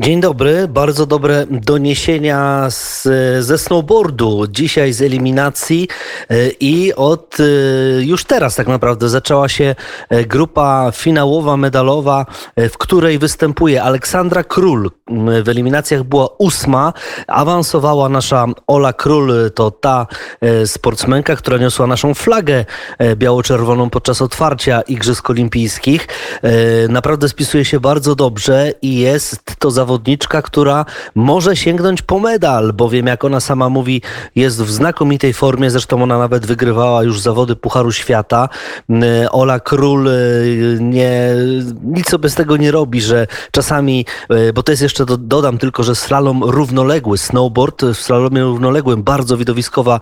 Dzień dobry, bardzo dobre doniesienia z, ze snowboardu. Dzisiaj z eliminacji e, i od e, już teraz tak naprawdę zaczęła się e, grupa finałowa, medalowa, w której występuje Aleksandra Król. W eliminacjach była ósma, awansowała nasza Ola Król, to ta sportsmenka, która niosła naszą flagę biało-czerwoną podczas otwarcia Igrzysk Olimpijskich. Naprawdę spisuje się bardzo dobrze i jest to zawodnik zawodniczka, która może sięgnąć po medal, bowiem jak ona sama mówi, jest w znakomitej formie, zresztą ona nawet wygrywała już zawody Pucharu Świata. Mm, Ola Król y, nie, nic sobie z tego nie robi, że czasami, y, bo to jest jeszcze, dodam tylko, że slalom równoległy, snowboard w slalomie równoległym, bardzo widowiskowa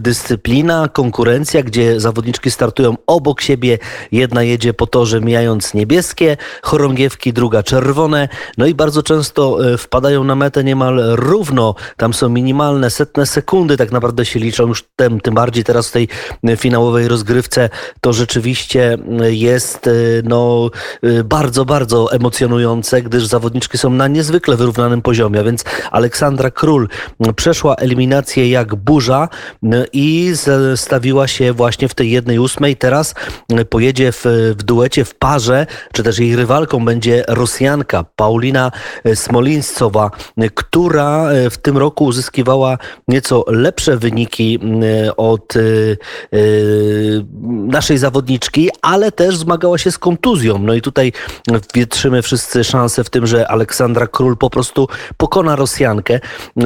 dyscyplina, konkurencja, gdzie zawodniczki startują obok siebie, jedna jedzie po torze mijając niebieskie chorągiewki, druga czerwone, no i bardzo często e, wpadają na metę niemal równo. Tam są minimalne, setne sekundy tak naprawdę się liczą. Już tym, tym bardziej teraz w tej e, finałowej rozgrywce to rzeczywiście e, jest no, bardzo, bardzo emocjonujące, gdyż zawodniczki są na niezwykle wyrównanym poziomie. Więc Aleksandra Król przeszła eliminację jak burza i stawiła się właśnie w tej jednej ósmej. Teraz pojedzie w, w duecie, w parze, czy też jej rywalką będzie Rosjanka Paulina Smolińcowa, która e, w tym roku uzyskiwała nieco lepsze wyniki e, od e, naszej zawodniczki, ale też zmagała się z kontuzją. No i tutaj wietrzymy wszyscy szansę w tym, że Aleksandra Król po prostu pokona Rosjankę.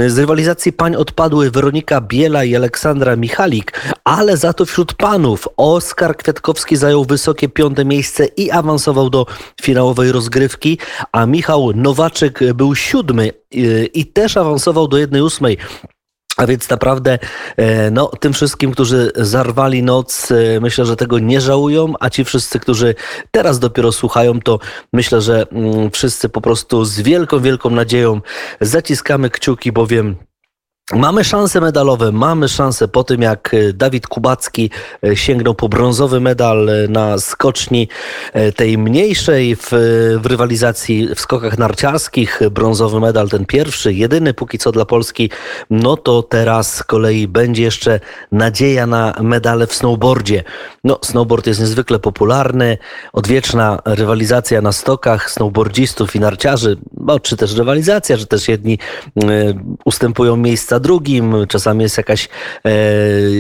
Z rywalizacji pań odpadły Weronika Biela i Aleksandra Michalik, ale za to wśród panów Oskar Kwiatkowski zajął wysokie piąte miejsce i awansował do finałowej rozgrywki, a Michał Był siódmy y, i też awansował do jednej ósmej. A więc naprawdę e, no, tym wszystkim, którzy zarwali noc, e, myślę, że tego nie żałują, a ci wszyscy, którzy teraz dopiero słuchają, to myślę, że mm, wszyscy po prostu z wielką, wielką nadzieją zaciskamy kciuki, bowiem Mamy szanse medalowe, mamy szanse po tym, jak e, Dawid Kubacki e, sięgnął po brązowy medal e, na skoczni tej mniejszej w, w rywalizacji w skokach narciarskich. Brązowy medal, ten pierwszy, jedyny póki co dla Polski. No to teraz z kolei będzie jeszcze nadzieja na medale w snowboardzie. No, snowboard jest niezwykle popularny, odwieczna rywalizacja na stokach snowboardzistów i narciarzy, bo czy też rywalizacja, że też jedni y, ustępują miejsca drugim, czasami jest jakaś, e,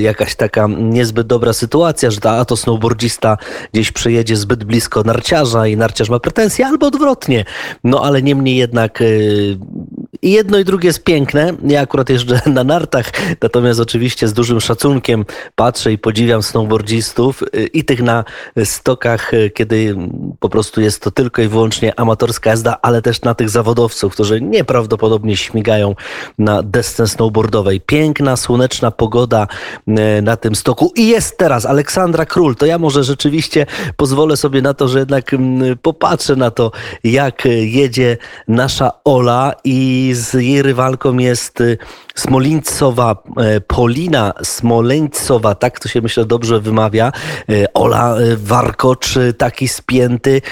jakaś taka niezbyt dobra sytuacja, że ta, a to snowboardzista gdzieś przejedzie zbyt blisko narciarza i narciarz ma pretensje, albo odwrotnie. No ale niemniej jednak e, i jedno i drugie jest piękne. Ja akurat jeżdżę na nartach, natomiast oczywiście z dużym szacunkiem patrzę i podziwiam snowboardzistów y, i tych na stokach, y, kiedy po prostu jest to tylko i wyłącznie amatorska jazda, ale też na tych zawodowców, którzy nieprawdopodobnie śmigają na desce snowboardowej. Piękna, słoneczna pogoda y, na tym stoku i jest teraz Aleksandra Król. To ja może rzeczywiście pozwolę sobie na to, że jednak mm, popatrzę na to, jak jedzie nasza Ola i z jej rywalką jest Smolińcowa, e, Polina Smoleńcowa, tak to się myślę dobrze wymawia. E, Ola e, Warkocz taki spięty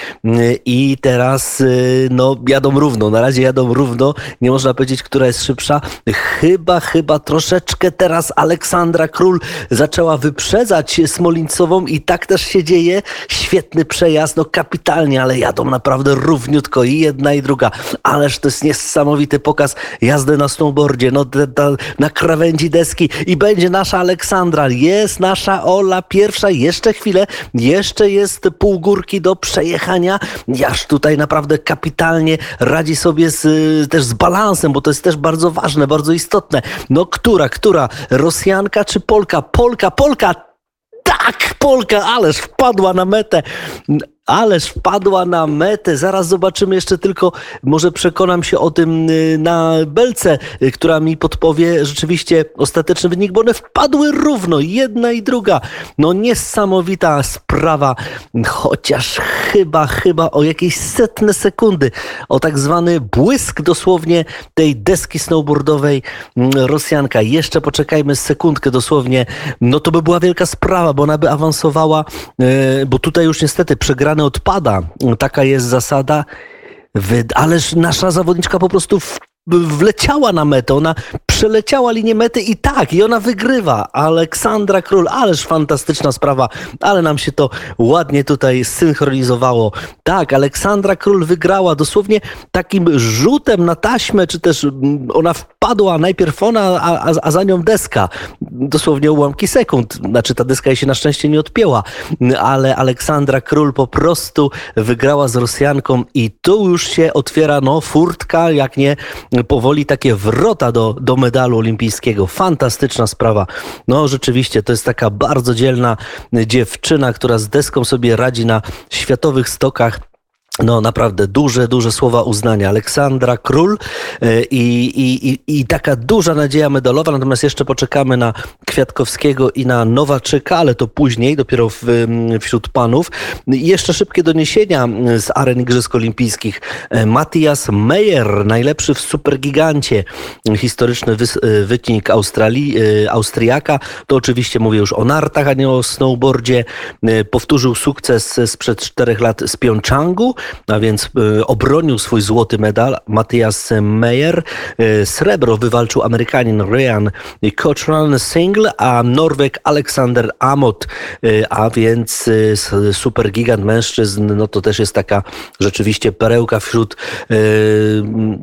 i teraz no jadą równo, na razie jadą równo, nie można powiedzieć, która jest szybsza. Chyba, chyba troszeczkę teraz Aleksandra Król zaczęła wyprzedzać Smolińcową i tak też się dzieje. Świetny przejazd, no kapitalnie, ale jadą naprawdę równiutko i jedna i druga. Ależ to jest niesamowity pokaz jazdy na snowboardzie. No na, na krawędzi deski i będzie nasza Aleksandra, jest nasza Ola pierwsza, jeszcze chwilę, jeszcze jest pół górki do przejechania, aż tutaj naprawdę kapitalnie radzi sobie z, też z balansem, bo to jest też bardzo ważne, bardzo istotne. No która, która, Rosjanka czy Polka? Polka, Polka, tak, Polka, ależ wpadła na metę ależ wpadła na metę. Zaraz zobaczymy jeszcze tylko, może przekonam się o tym y, na belce, y, która mi podpowie rzeczywiście ostateczny wynik, bo one wpadły równo, jedna i druga. No niesamowita sprawa, chociaż chyba, chyba o jakieś setne sekundy, o tak zwany błysk dosłownie tej deski snowboardowej mm, Rosjanka. Jeszcze poczekajmy sekundkę dosłownie, no to by była wielka sprawa, bo ona by awansowała, y, bo tutaj już niestety przegrany odpada. Taka jest zasada. Ależ nasza zawodniczka po prostu w wleciała na metę, ona przeleciała linię mety i tak, i ona wygrywa. Aleksandra Król, ależ fantastyczna sprawa, ale nam się to ładnie tutaj synchronizowało. Tak, Aleksandra Król wygrała dosłownie takim rzutem na taśmę, czy też mm, ona wpadła, najpierw ona, a, a za nią deska. Dosłownie ułamki sekund, znaczy ta deska jej się na szczęście nie odpięła, ale Aleksandra Król po prostu wygrała z Rosjanką i tu już się otwiera no furtka, jak nie powoli takie wrota do, do medalu olimpijskiego. Fantastyczna sprawa. No rzeczywiście, to jest taka bardzo dzielna dziewczyna, która z deską sobie radzi na światowych stokach. No naprawdę duże, duże słowa uznania. Aleksandra Król e, i, i, i, taka duża nadzieja medalowa, natomiast jeszcze poczekamy na Kwiatkowskiego i na Nowaczyka, ale to później, dopiero w, wśród panów. I jeszcze szybkie doniesienia z aren Igrzysk Olimpijskich. E, Matthias Meyer, najlepszy w supergigancie, historyczny e, wytnik Australii, Austriaka, to oczywiście mówię już o nartach, a nie o snowboardzie. Powtórzył sukces sprzed czterech lat z Pjongczangu a więc e, obronił swój złoty medal Matthias Meyer. E, srebro wywalczył Amerykanin Ryan Cochran single, a Norweg Alexander Amot, e, a więc super gigant mężczyzn, no to też jest taka rzeczywiście perełka wśród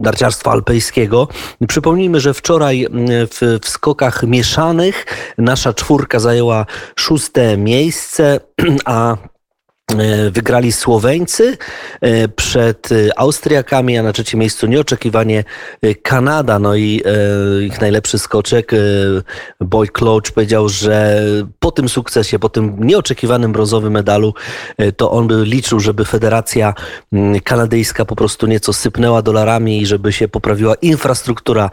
narciarstwa alpejskiego. Przypomnijmy, że wczoraj w, w skokach mieszanych nasza czwórka zajęła szóste miejsce, a wygrali Słoweńcy e, przed e, Austriakami, a na trzecim miejscu nieoczekiwanie Kanada. No i ich najlepszy skoczek, Boy Cloach, powiedział, że po tym sukcesie, po tym nieoczekiwanym brązowym medalu, to on by liczył, żeby federacja kanadyjska po prostu nieco sypnęła dolarami i żeby się poprawiła infrastruktura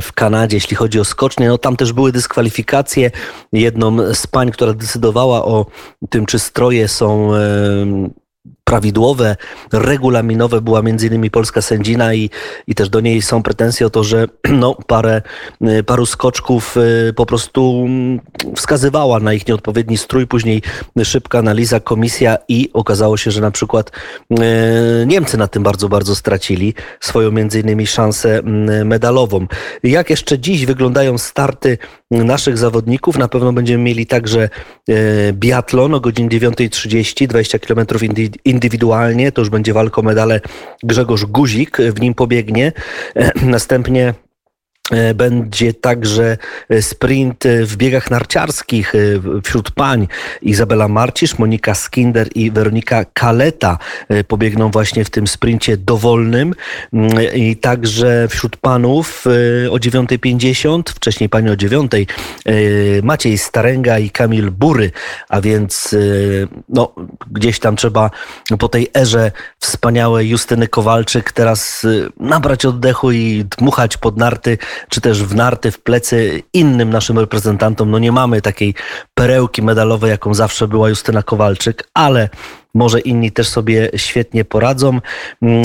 w Kanadzie, jeśli chodzi o skocznie. No tam też były dyskwalifikacje. Jedną z pań, która decydowała o tym, czy stroje są 我。Prawidłowe, regulaminowe była między innymi polska sędzina i, i też do niej są pretensje o to, że no, parę, y, paru skoczków y, po prostu mm, wskazywała na ich nieodpowiedni strój, później szybka analiza, komisja i okazało się, że na przykład y, Niemcy na tym bardzo, bardzo stracili swoją między innymi szansę mm, medalową. Jak jeszcze dziś wyglądają starty naszych zawodników? Na pewno będziemy mieli także biatlon o godzinie 9.30, 20 km indywidualnie, to już będzie walka o medale Grzegorz Guzik, w nim pobiegnie. Następnie E, będzie także e, sprint e, w biegach narciarskich wśród pań. Izabela Marcisz, Monika Skinder i Weronika Kaleta pobiegną właśnie w tym sprincie dowolnym. Mm, I także wśród panów o 9.50, wcześniej pani o 9.00, Maciej Starenga i Kamil Bury. A więc no, gdzieś tam trzeba po tej erze wspaniałej Justyny Kowalczyk teraz nabrać oddechu i dmuchać pod narty czy też w narty, w plecy innym naszym reprezentantom. No nie mamy takiej perełki medalowej, jaką zawsze była Justyna Kowalczyk, ale może inni też sobie świetnie poradzą. Mm,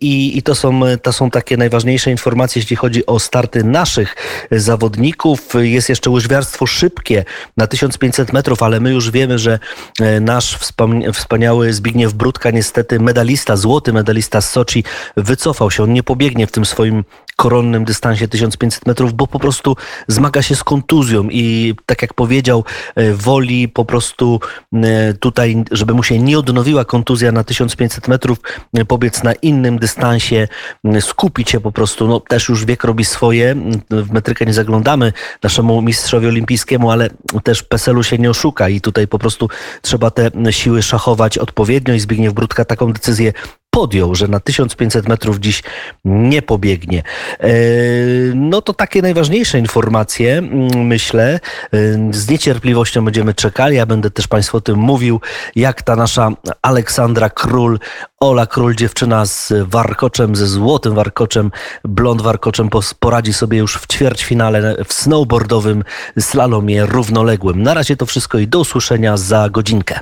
I, i to, są, to są takie najważniejsze informacje, jeśli chodzi o starty naszych zawodników. Jest jeszcze łyżwiarstwo szybkie na 1500 metrów, ale my już wiemy, że e, nasz wspaniały Zbigniew Brudka, niestety medalista, złoty medalista z Soczi, wycofał się. On nie pobiegnie w tym swoim koronnym dystansie 1500 metrów, bo po prostu zmaga się z kontuzją i tak jak powiedział, e, woli po prostu e, tutaj, żeby mu się nie odnowiła kontuzja na 1500 metrów, pobiec na innym dystansie, skupić się po prostu, no też już wiek robi swoje, w metrykę nie zaglądamy naszemu mistrzowi olimpijskiemu, ale też PESEL-u się nie oszuka i tutaj po prostu trzeba te siły szachować odpowiednio i Zbigniew Brudka taką decyzję podjął, że na 1500 metrów dziś nie pobiegnie. E, no to takie najważniejsze informacje, mm, myślę. E, z niecierpliwością będziemy czekali. Ja będę też Państwu o tym mówił, jak ta nasza Aleksandra Król, Ola Król, dziewczyna z warkoczem, ze złotym warkoczem, blond warkoczem poradzi sobie już w ćwierćfinale w snowboardowym slalomie równoległym. Na razie to wszystko i do usłyszenia za godzinkę.